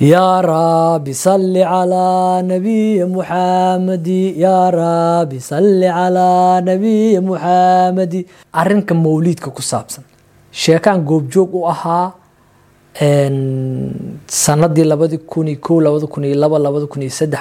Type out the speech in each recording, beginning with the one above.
yaa rabbi salli calaa nabiyi muxaamadi yaa rabbi salli calaa nabiyi muxaamadi arrinka mawliidka ku saabsan. Sheekaan goobjoog u ahaa sanadii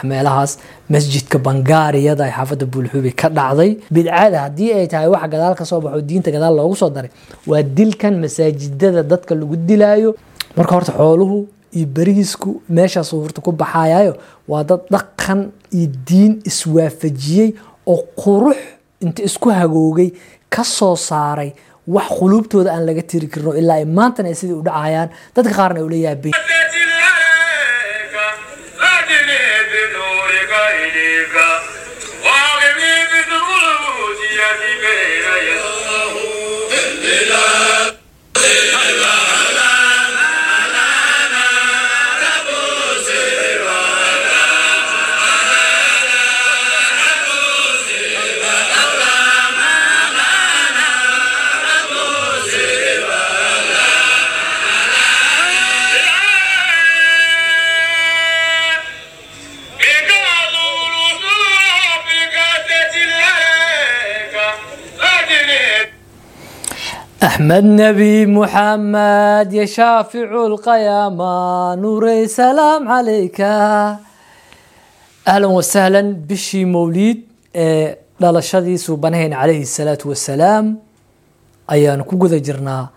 meelahaas masjidka bangaariyada ay xaafadda buulxubi ka dhacday. Bidcada haddii ay tahay waxa gadaal ka soo baxo diinta gadaal loogu soo daray waa dilkan masaajidada dadka lagu dilaayo. Marka horta xooluhu iyo berigisku meeshaasuu horta ku baxayayo waa dad dhaqan iyo diin iswaafajiyey oo qurux inta isku hagoogay ka soo saaray wax quluubtooda aan laga tiri karino ilaa ay maantana ay sidii u dhacayaan. Dadka qaarna ula أحمد نبي محمد يا شافع القيامة نوري سلام عليك أهلا وسهلا بشي موليد dhalashadii suubanahayn calayhi salaatu wasalaam ayaanu ku guda jirnaa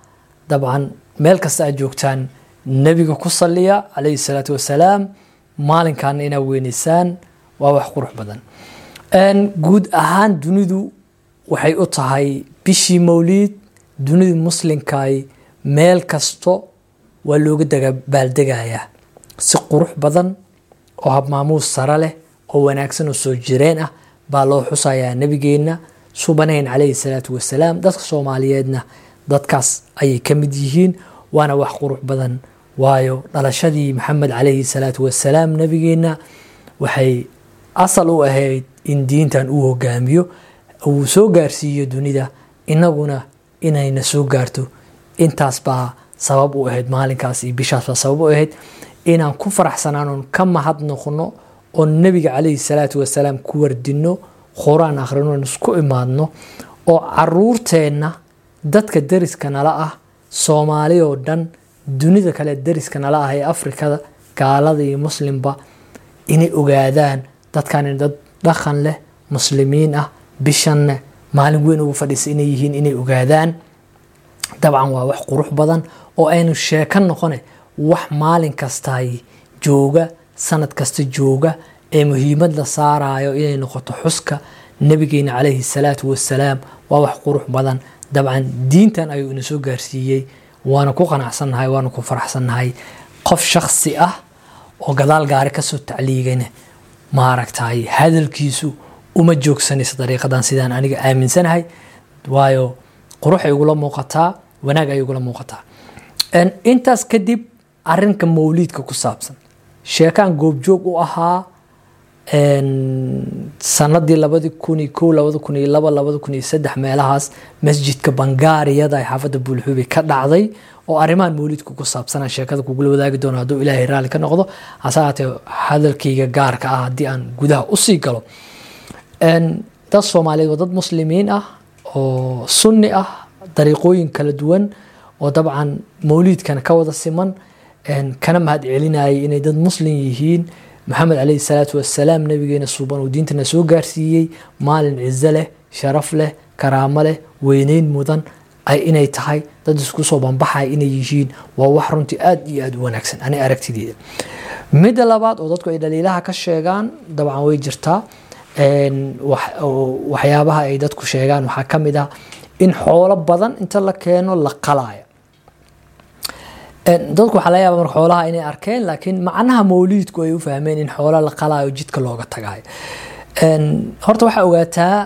dabcan meel kasta aad joogtaan nebiga ku saliya calayhi salaatu wasalaam maalinkaana inaad weyneysaan waa wax qurux badan guud ahaan dunidu waxay u tahay bishii mawliid dunida muslimkaay meel kasto waa looga dabaaldegayaa si qurux badan oo habmaamuus sare leh oo wanaagsan oo soo jireen ah baa loo xusayaa nabigeenna subanayn calayhi salaatu wasalaam dadka soomaaliyeedna dadkaas ayay ka mid yihiin waana wax qurux badan. Waayo dhalashadii maxamed calayhi salaatu wasalaam nabigeenna waxay asal u ahayd in diintan uu hogaamiyo uu soo gaarsiiyo dunida inaguna inayna soo gaarto. Intaas baa sabab u ahayd maalinkaas iyo bishaas baa sabab u ahayd. Inaan ku faraxsanaan oon ka mahad noqno oo nebiga calayhi salaatu wasalaam ku wardino qur'aan akhrino oon isku imaadno oo caruurteenna dadka deriska nala ah soomaali oo dhan dunida kale deriska nala ah ee afrikada gaalada iyo muslimba inay ogaadaan dadkani dad dhaqan leh muslimiin ah bishanne maalin weyn ugu fadhiisa inay yihiin inay ogaadaan. Dabcan waa wax qurux badan oo aynu sheeko noqone wax maalin kastaay jooga sanad kasta jooga ee muhiimad la saarayo inay noqoto xuska nabigeena calayhi salaatu wasalaam waa wax qurux badan. Dabcan diintan ayuu ina soo gaarsiiyey waana ku qanacsannahay waana ku faraxsannahay. Qof shaksi ah oo gadaal gaari ka soo tacliigana maaragtay hadalkiisu uma joogsanayso dariiqadan sidaan aniga aaminsanahay waayo qurux ay muuqataa wanaag ay igula muuqataa. Intaas kadib arinka mawliidka ku saabsan. Sheekaan goobjoog u ahaa sanadii labadi kun iyo kow labada kun laba labada kun iyo meelahaas masjidka bangaariyada ay xaafadda ka dhacday oo arrimahan mawliidka ku saabsana sheekada kugula wadaagi doono hadduu ilaahay raalli ka noqdo hase haatee hadalkayga gaarka ah haddii aan gudaha u sii galo dad soomaaliyeed waa dad muslimiin ah oo sunni ah dariiqooyin kala duwan oo dabcan mawliidkana ka wada siman kana mahad celinayay inay dad muslim yihiin maxamed calayhi salaatu wasalaam nabigeena suuban uu diintana soo gaarsiiyey maalin cizo leh sharaf leh karaamo leh weyneyn mudan ay inay tahay dad isku soo banbaxaya inay yihiin waa wax runtii aada iyo aada u wanaagsan ani aragtideeda midda labaad oo dadku ay dhaliilaha ka sheegaan dabcan way jirtaa waxyaabaha ay dadku sheegaan. Waxaa ka mid ah in xoolo badan inta la keeno la qalaayo. Dadku waxaa laga yaaba marka xoolaha inay arkeen laakiin macnaha mawliidku ay u fahmeen in xoola la qalaayo jidka looga tagayo. Horta waxaa ogaataa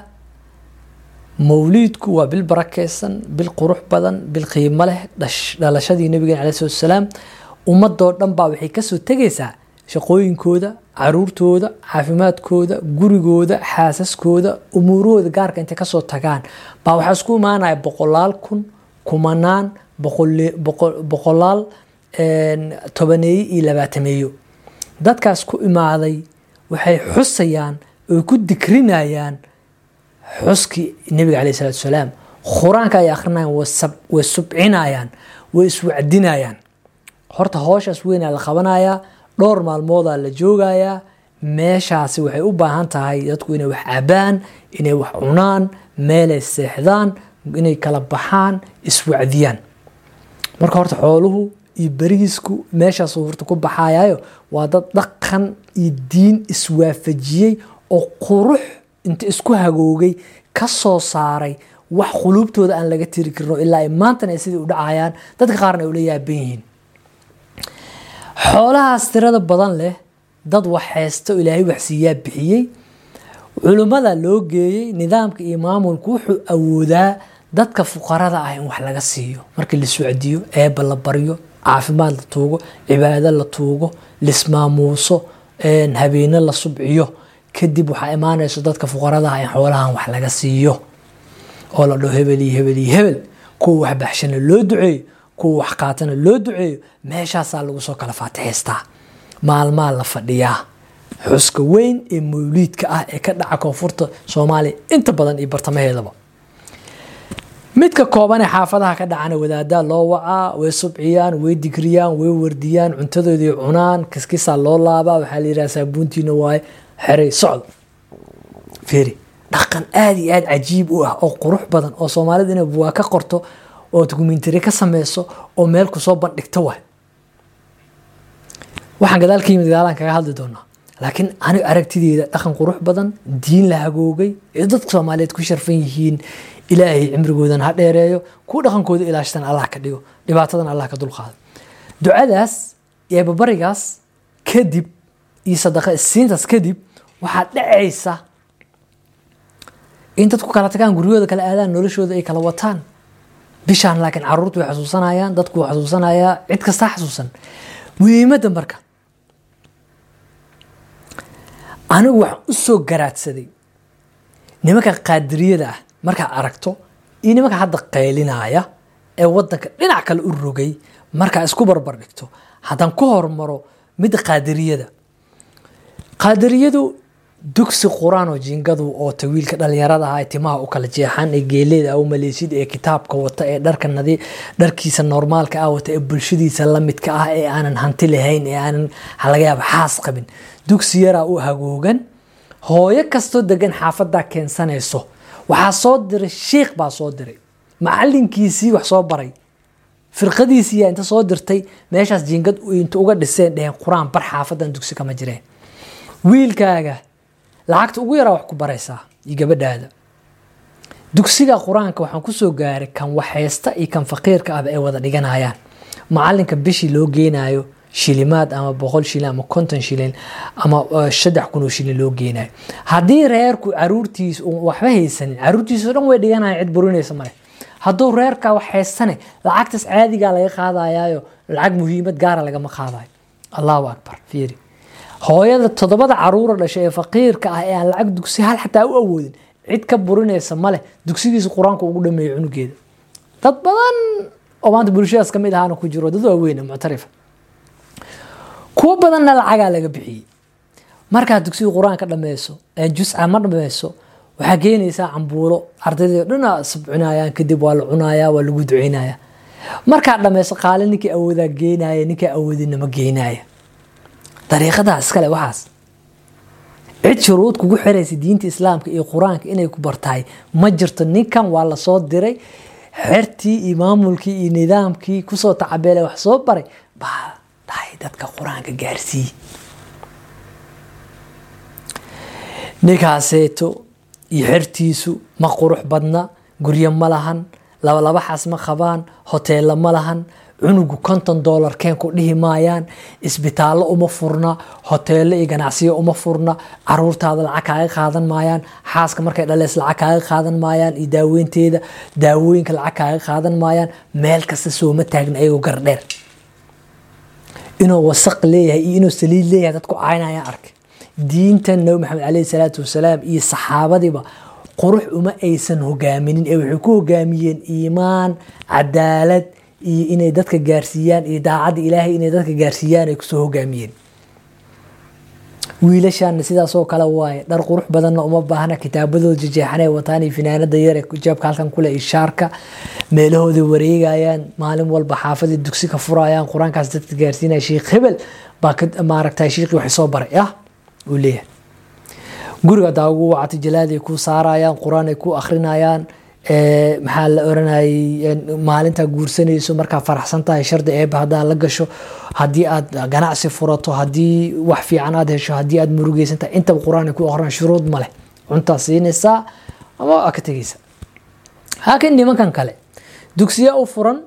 mawliidku waa bil barakeysan bil qurux badan bil qiimo leh dhalashadii nabigeena calai salatu wasalaam ummadoo dhan baa waxay ka soo tegaysaa shaqooyinkooda caruurtooda caafimaadkooda gurigooda xaasaskooda umuurahooda gaarka intay ka soo tagaan. Baa waxaa isku imaanaya boqolaal kun kumanaan boqolaal tobaneeye iyo labaatameeyo dadkaas ku imaaday waxay xusayaan oy ku dikrinayaan xuskii nebiga caleyh salatu wasalaam. Qur'aanka ay akrinayaan way subcinayaan way iswacdinayaan horta hooshaas weynaa la qabanayaa dhowr maalmoodaa la joogayaa meeshaasi waxay u baahan tahay dadku inay wax cabaan inay wax cunaan meelay seexdaan inay kala baxaan iswacdiyaan. Marka horta xooluhu iyo berigiisku meeshaas horta ku baxayayo waa dad dhaqan iyo diin iswaafajiyey oo qurux inta isku hagoogay ka soo saaray wax quluubtooda aan laga tiri karno ilaa ay maantana ay sidii u dhacayaan. Dadka qaarna ay ula yaaban yihiin xoolahaas tirada badan leh dad wax haysto ilaahay waxsiiyaa bixiyey. Culimmada loo geeyey nidaamka iyo maamulku wuxuu awoodaa dadka fuqarada ah in wax laga siiyo. Markii la socdiyo eeba la baryo caafimaad la tuugo cibaado la tuugo lismaamuuso habeene la subciyo. Kadib waxaa imaanayso dadka fuqarada ah in xoolahan wax laga siiyo. Oo la dhaho hebel iyo hebel iyo hebel. Kuwa wax baxshana loo duceeyo kuwa wax qaatana loo duceeyo meeshaasaa lagu soo kala faatixaystaa maalmaa la fadhiyaa. Xuska weyn ee mawliidka ah ee ka dhaca koonfurta soomaaliya inta badan iyo bartamaheedaba. Midka kooban ee xaafadaha ka dhacana wadaadaa loo wacaa way subciyaan way digriyaan way wardiyaan cuntadoodii cunaan kiskisaa loo laabaa waxaa la yidhaha saabuuntiina waaye xeray socdo. Fiiri dhaqan aada iyo aada cajiib u ah oo qurux badan oo soomaalida inay buwaa ka qorto oo dokumentary ka sameyso oo meel ku soo bandhigto waay. Waxaan gadaal yimid gadaalaan kaga hadli doonaa. Laakiin aniga aragtideeda dhaqan qurux badan diin la hagoogay ee dadka soomaaliyeed ku sharfan yihiin ilaahay cimrigoodan ha dheereeyo kuwa dhaqankooda ilaashtan allah ka dhigo dhibaatadan allah ka dulqaado. Ducadaas iyo babarigaas kadib iyo sadaqa isiintaas kadib waxaa dhacaysa in dadku kala tagaan guryahooda kala aadaan noloshooda ay kala wataan bishaan laakiin caruurtu way xasuusanayaan dadku way xasuusanayaa cid kastaa xasuusan. Muhiimadda marka. Anigu waxaan u soo garaadsaday. Nimanka qaadiriyada ah markaad aragto iyo nimanka hadda qaylinaya ee wadanka dhinac kale u rogay markaa isku barbar dhigto. Haddaan ku hormaro midda qaadiriyada. Qaadiriyadu dugsi qur'aan oo jingadu oo tawiilka dhalinyarada ah ee timaha u kala jeexan ee geeleeda u maleysid ee kitaabka wata ee dharka nadi dharkiisa normaalka ah wata ee bulshadiisa lamidka ah ee aanan hanti lahayn ee aanan laga yaaba xaas qabin. Dugsi yaraa u hagoogan hooyo kastoo degan xaafadaa keensanayso. Waxaa soo diray shiikh baa soo diray. Macalinkiisii wax soo baray. Firqadiisiiyaa inta soo dirtay meeshaas jingad inta uga dhiseen dheheen qur'aan bar xaafadan dugsi kama jireen. Wiilkaaga lacagta ugu yaraa wax ku baraysaa iyo gabadhaada. Dugsiga qur'aanka waxaan ku soo gaaray kan waxhaysta iyo kan faqiirka ahba ay wada dhiganayaan. Macalinka bishii loo geenayo shilimaad ama boqol shilin ama konton shilin ama saddex kun oo shilin loo geenayo haddii reerku caruurtiis waxba haysanin caruurtiisao dhan way dhiganayan cid burinaysa male hadduu reerka wax haystane lacagtaas caadigaa laga qaadayaayo lacag muhiimad gaara lagama qaadayo. Allahu akbar fiiri hooyada toddobada caruura dhashay ee faqiirka ah ee aan lacag dugsi hal xataa u awoodin cid ka burinaysa maleh dugsigiisa qur'aanka ugu dhameeyo cunugeeda. Dad badan oo maanta bulshadaas ka mid ahaana ku jiro dad waaweyn muctarifa kuwo badanna lacagaa laga bixiyey. Markaad dugsiga qur'aanka dhameyso jusca ma dhameyso waxaa keenaysaa cambuulo ardaydii dhana sabcinayaan kadib waa la cunayaa waa lagu duceynaya markaad dhameyso qaali ninkii awoodaa geenaya ninkii awoodina ma geenaya dariiqadaa iskale waxaas. Cid shuruud kugu xiraysa diinta islaamka iyo qur'aanka inay ku bartahay ma jirto ninkan waa la soo diray xertii iyo maamulkii iyo nidaamkii ku soo tacabeele wax soo baray baa dhahay dadka qur'aanka gaarsiiye ninkaaseeto iyo xertiisu ma qurux badna guryo ma lahan labalaba xas ma qabaan hoteella ma lahan cunugu konton dollar keen ku dhihi maayaan isbitaallo uma furna hoteello iyo ganacsiyo uma furna caruurtaada lacag kaaga qaadan maayaan xaaska markay dhaleys lacag kaaga qaadan maayaan iyo daaweynteeda daawooyinka lacag kaaga qaadan maayaan meel kasta sooma taagna ayagoo gardheer inuu wasaq leeyahay iyo inuu saliid leeyahay dadku caynayaan arkay diintan nabi maxamed caleyhi salaatu wasalaam iyo saxaabadiiba qurux uma aysan hogaaminin ee waxay ku hogaamiyeen iimaan cadaalad iyo inay dadka gaarsiiyaan iyo daacadda ilaahay inay dadka gaarsiiyaan ay ku soo hogaamiyeen. Wiilashaana sidaasoo kale waaye dhar qurux badanna uma baahna kitaabadooda jejeexanay wataan iyo finaanada yar ee jeebka halkan kule ishaarka meelahooda wareegayaan maalin walba xaafadii dugsi ka furayaan qur'aankaas dadka gaarsiinaya sheikh hebel baa maaragtay shiikhii waxay soo baray ah uu leeyahay. Guriga hadaa ugu wacata jalaaday ku saarayaan qur'aan ay ku akrinayaan maxaa la oranayay maalintaa guursanayso markaa faraxsan tahay shardi eeba haddaa la gasho haddii aad ganacsi furato haddii wax fiican aad hesho haddii aad murugeysan intaba qur'aan ku aqrinaan shuruud ma leh. Cuntaa siinaysaa ama aa ka tegeysa. Laakiin nimankan kale dugsiya u furan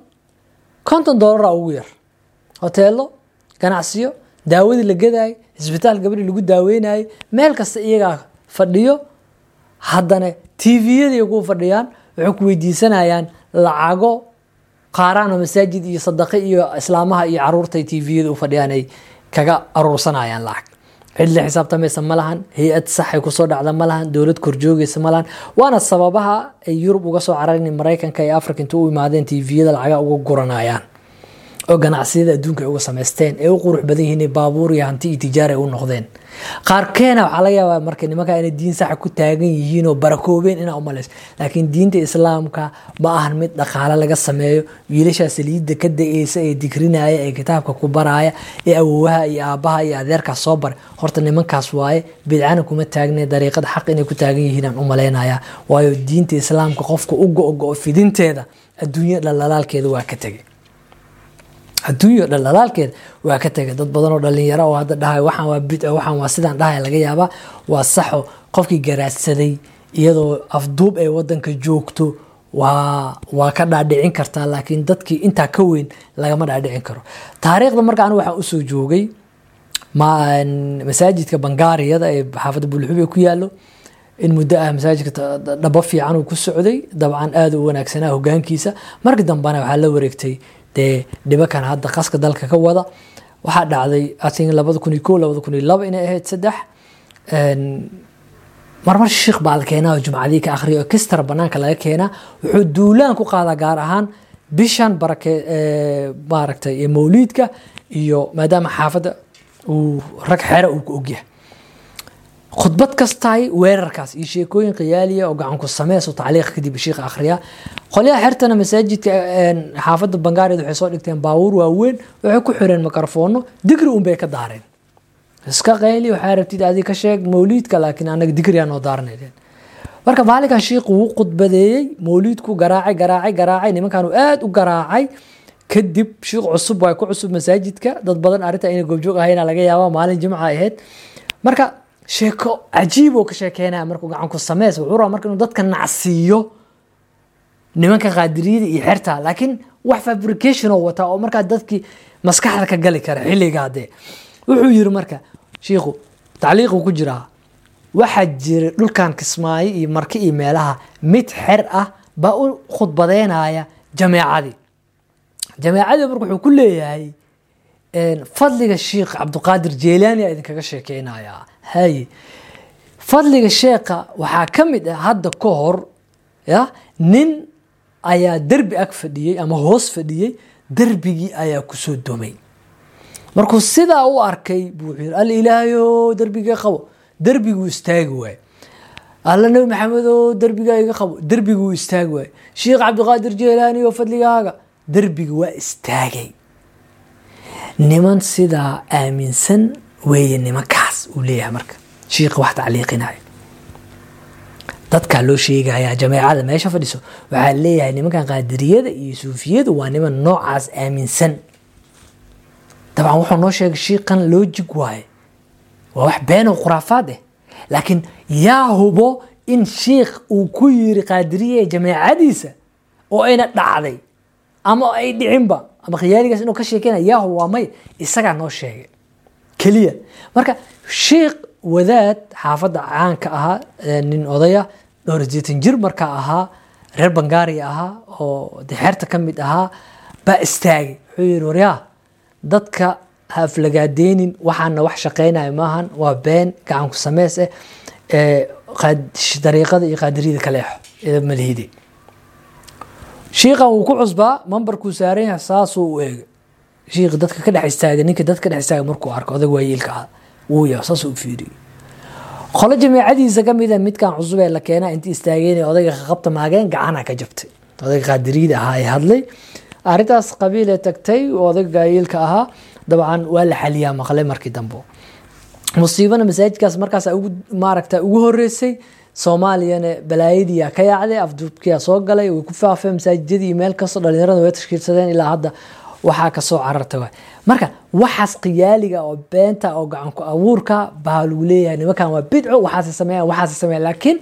konton doolara ugu yar. Hoteelo ganacsiyo daawadii la gadaayo isbitaal gabadhii lagu daaweynayo meel kasta iyagaa fadhiyo haddana tviyadii ku fadhiyaan waxay ku weydiisanayaan lacago qaaraana masaajid iyo sadaqe iyo islaamaha iyo carruurta tviyada u fadhiyaan ay kaga aruursanayaan lacag. Cid la xisaabtamaysa ma lahan hay'ad saxay ku soo dhacda ma lahan dowlad korjoogaysa ma lahan. Waana sababaha ay yurub uga soo cararin maraykanka iyo africa inta u imaadeen tviyada lacaga uga guranayaan. Oo ganacsiyada adduunka ay uga samaysteen ee u qurux badan yihiin baabuur iyo hanti iyo tijaar ay u noqdeen qaarkeena waxaa laga yaabaa marka nimanka inay diin saxa ku taagan yihiin oo barakoobeen inaa umalayso laakiin diinta islaamka ma ahan mid dhaqaale laga sameeyo. Wiilashaa saliidda ka da'eysa ee digrinaya ee kitaabka ku baraya ee awowaha iyo aabaha iyo adeerkaas soo baray. Horta nimankaas waaye bidcana kuma taagne dariiqada xaq inay ku taagan yihiin aan u malaynaya waayo diinta islaamka qofka u go-go fidinteeda adduunya dhalaalaalkeeda waa ka tegay adduunyo dhalaalaalkeeda waa ka tegay dad badan oo dhalinyaro oo hadda dhahay waxaan waa bid waxaan waa sidaan dhahay laga yaabaa waa saxo. Qofkii garaadsaday iyadoo afduub ay wadanka joogto waa waa ka dhaadhicin kartaa laakiin dadkii intaa ka weyn lagama dhaadhicin karo. Taariikhda marka anigu waxaan u soo joogay masaajidka bangaariyada ee xaafadda bulxube ku yaalo in muddo ah masaajidka dhabo fiican uu ku socday dabcan aada u wanaagsanaa hogaankiisa. Markii dambena waxaa la wareegtay dee dhibakan hadda qaska dalka ka wada waxaa dhacday atin labada kun iyo ko labada kun iyo laba inay ahayd saddex marmar shiikh baa la keenaa oo jumcadii ka akhriya oo kistar banaanka laga keenaa wuxuu duulaan ku qaadaa gaar ahaan bishan barake maaragtay mawliidka iyo maadaama xaafadda uu rag xere uu ku ogyahay khudbad kastaay weerarkaas iyo sheekooyin khiyaaliya oo gacanku sameys tacliiq kadib shiikha akhriya. Qolyaha xertana masaajidka xaafadda bangaariyad waxay soo dhigteen baabuur waaweyn waxay ku xireen mikrofoono digri un bay ka daareen. Iska qayli waxaa rabtid adi ka sheeg mawliidka laakiin anaga digriyaa noo marka maalinkan shiikhu wuu khudbadeeyey mawliidku garaacay garaacay garaacay nimankan aada u garaacay. Kadib shiikh cusub waa ku cusub masaajidka dad badan arrinta inay goobjoog ahayna laga yaaba maalin jimca ahayd. Marka sheeko cajiib oo ka sheekeynaya markuu gacanku sameys wuxuu rabaa marka inuu dadka nacsiiyo nimanka qaadiriyada iyo xerta laakiin wax fabrication wataa oo markaa dadkii maskaxda ka gali kara xilligaa dee wuxuu yiri marka shiikhu tacliiqu ku jiraa. Waxaa jira dhulkan kismaayo iyo marki iyo meelaha mid xer ah baa u khudbadeynaya jameecadii. Jameecadii marka wuxuu ku leeyahay fadliga sheikh cabdiqaadir jeelaani a idinkaga sheekeynayaa haye fadliga sheekha waxaa ka mid ah hadda ka hor ya nin ayaa derbi ag fadhiyey ama hoos fadhiyey derbigii ayaa ku soo domay markuu sidaa u arkay buu wuxuu yiri alla ilaahayo qabo derbiguu istaagi waaye alla nabi maxamed oo derbigaa iga qabo derbiguu istaagi waaye sheikh cabdiqaadir jeelaani oo fadligaaga. Derbiga waa istaagay. Niman sidaa aaminsan weeye nimankaas uu leeyahay marka. Shiikha wax tacliiqinayo. Dadkaa loo sheegayaa jameecada meesha fadhiso waxaa leeyahay nimankan qaadiriyada iyo suufiyadu waa niman noocaas aaminsan. Dabcan wuxuu noo sheegay shiikan loojig waaye. Waa wax been khuraafaad ah laakiin yaa hubo in shiikh uu ku yiri qaadiriya ee jameecadiisa oo ayna dhacday ama ay dhicinba ama khiyaaligaas inuu ka sheekeynaya yaa hubo waa may. Isagaa noo sheegay keliya. Marka shiikh wadaad xaafadda caanka ahaa nin odaya dhowr sideetan jir markaa ahaa reer bangaariya ahaa oo dexeerta ka mid ahaa baa istaagay. Wuxuu yiri waryaa dadka haflagaadeynin waxaana wax shaqeynaya maahan waa been gacanku sameys eh dariiqada iyo qaadiriyada kaleexo malihide shiikan wuu ku cusbaa mambarkuu saaran yahay saasuu u eegay shiikh dadka ka dhex istaaga ninka dadka ka dhex istaaga markuu arko odag waayeelka ah. Wuu yaa saas u fiiriyey qolo jamiicadiisa ka mida midkan cusub ee la keena intii istaageen ee odayga qabta maageen gacana ka jabtay. Odayga qaadiriyada ahaa ee hadlay. Arrintaas qabiilee tagtay odayga gaayiilka ahaa dabcan waa la xaliyaa maqlay markii dambe. Musiibana masaajidkaas markaas ugu maaragta ugu horeysay soomaaliyana balaayadiiyaa ka yaacday afduubkiyaa soo galay way ku faafeen masaajidadii meel kastoo dhalinyarada way tashkiilsadeen ilaa hadda waxaa ka soo cararta marka waxaas qiyaaliga oo beenta oo gacanku abuurka baa lagu leeyahay. Nimankan waa bidco waxaase sameeyaan waxaase sameeyaan. Laakiin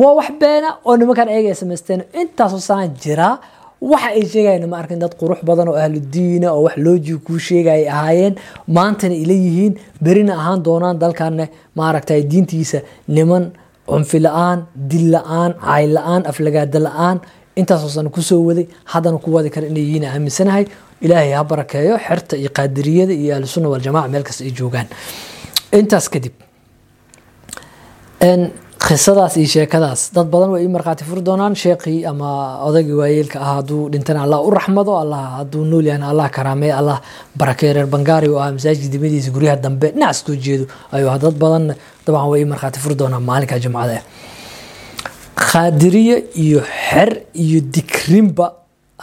waa wax beena oo nimankan ayaga ay samaysteen intaasoo sanaan jiraa waxa ay sheegayaan ma arkin dad qurux badan oo ahlu diina oo wax loojiga kuu sheegaya ay ahaayeen. Maantana ila yihiin berina ahaan doonaan dalkanne maaragtay diintiisa. Niman cunfi la'aan dil la'aan cayl la'aan aflagaada la'aan intaasoo sana ku soo waday haddana ku wadi kara inay yihiin aaminsanahay ilaahay ha barakeeyo xerta iyo qaadiriyada iyo ahlusunna waljamaca meel kasta ay joogaan. Intaas kadib qisadaas iyo sheekadaas dad badan way ii markhaati furi doonaan sheekhii ama odaygii waayeelka ah hadduu dhintana allah u raxmado allah hadduu nool yahana allah karaameey allah barakeeyo reer bangaari oo ah masaajidka dibadiisa guryaha dambe. Dhinacaas soo jeedo ayuu dad badan dabcan way ii markhaati furi doonaan maalinka jumcada qaadiriye iyo xer iyo dikrinba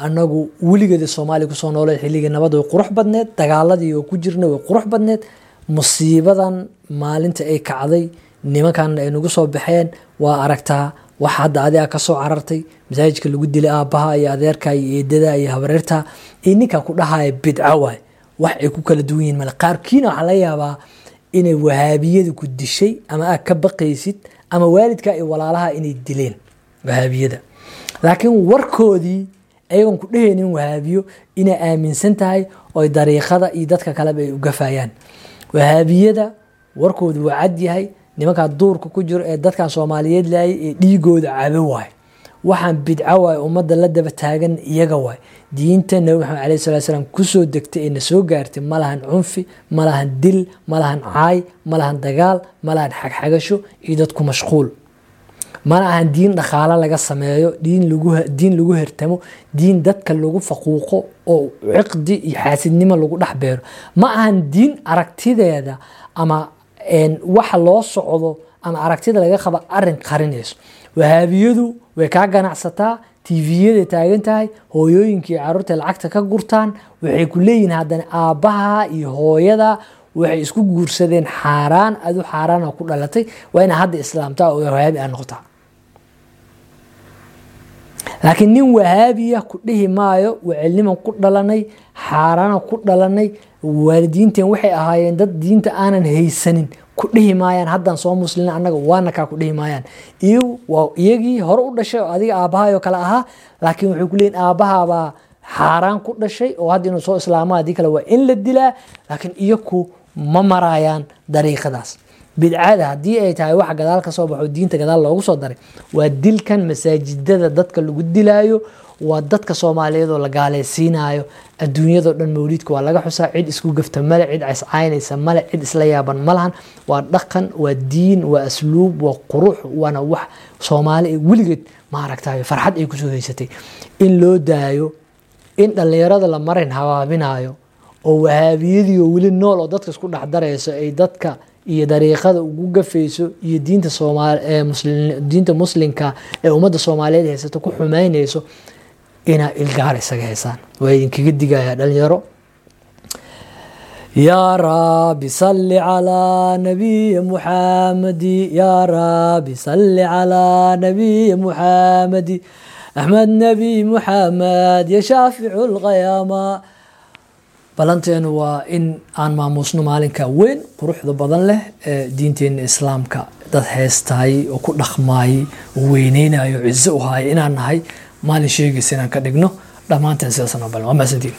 anagu weligeeda soomaaliya ku soo nooleed xilligii nabad way qurux badneed dagaaladii oo ku jirna way qurux badneed musiibadan maalinta ay kacday nimankan ay nagu soo baxeen waa aragtaa wax hadda adiga ka soo carartay masaajidka lagu dilay aabaha iyo adeerka iyo eedada iyo habareerta iyo ninka ku dhahaya bidco waay. Wax ay ku kala duwan yihiin male qaarkiina waxaa laga yaabaa inay wahaabiyada ku dishay ama aad ka baqaysid ama waalidka iyo walaalaha inay dileen wahaabiyada. Laakiin warkoodii ayagoon ku dhehaynin wahaabiyo inay aaminsan tahay oo dariiqada iyo dadka kaleba ay ugafayaan wahaabiyada warkoodu waa cad yahay nimankaa duurka ku jiro ee dadkan soomaaliyeed laayay ee dhiigooda cabe waay waxaan bidco waay ummadda la daba taagan iyaga waay. Diinta nabi maxamed caleyhi salatu salaam ku soo degtay ee na soo gaartay ma cunfi ma lahan dil ma lahan caay ma lahan dagaal ma lahan xagxagasho iyo dadku mashquul. Mana ahan diin dhaqaalo laga sameeyo diin lagu hertamo diin dadka lagu faquuqo oo ciqdi iyo xaasidnimo lagu dhex beero. Ma ahan diin aragtideeda ama waxa loo socdo ama aragtida laga qaba arrin qarinayso wahaabiyadu way kaa ganacsataa tviyada taagan tahay hooyooyinkii carruurta lacagta ka gurtaan waxay ku leeyihiin haddana aabbaha iyo hooyada waxay isku guursadeen xaaraan adu xaaraana ku dhalatay waa ina hadda islaamtaa oo wahaabi a noqotaa. Laakiin nin wahaabiya ku dhihi maayo wacelniman ku dhalanay xaaraana ku dhalanay waalidiinteen waxay ahaayeen dad diinta aanan haysanin ku dhihi maayaan haddaan soo muslin annaga waana kaa ku dhihi maayaan iyo waa iyagii hore u dhashay oo adiga aabbahayo kale ahaa laakiin waxay ku leeyihiin aabbahabaa xaaraan ku dhashay oo hadda inuu soo islaamo haddii kale waa in la dilaa laakiin iyaku ma marayaan dariiqadaas bidcada haddii ay tahay wax gadaal ka baxo diinta gadaal loogu soo daray waa dilkan masaajidada dadka lagu dilaayo waa dadka soomaaliyeed oo la gaalaysiinayo adduunyadao dhan mawliidka waa laga xusaa cid isku gafta male cid ciscaynaysa male cid isla yaaban malahan waa dhaqan waa diin waa asluub waa qurux waana wax soomaali weligeed maaragtay farxad ay ku soo haysatay. In loo daayo in dhallinyarada la marin habaabinayo oo wahaabiyadii oo weli nool oo dadka isku dhex ay dadka iyo dariiqada ugu gafayso iyo diinta diinta muslimka ee ummadda soomaaliyeed haysato ku xumeynayso inaa ilgaar isaga haysaan. Waa idinkaga digaya dhalinyaro yaa rabi salli calaa nabiyi muxamadi yaa rabi salli calaa nabiyi muxamadi axmed nebi muxamed yo shaaficu lqayaama balanteenu waa in aan maamuusno maalinka weyn quruxda badan leh ee diinteena islaamka. Dad heestaayay oo ku dhaqmaayay oo weyneynayo cizo u haaya inaan nahay. Maalin sheegaysa inaan ka dhigno dhammaanteen sidaasna balan. Waa mahadsantiin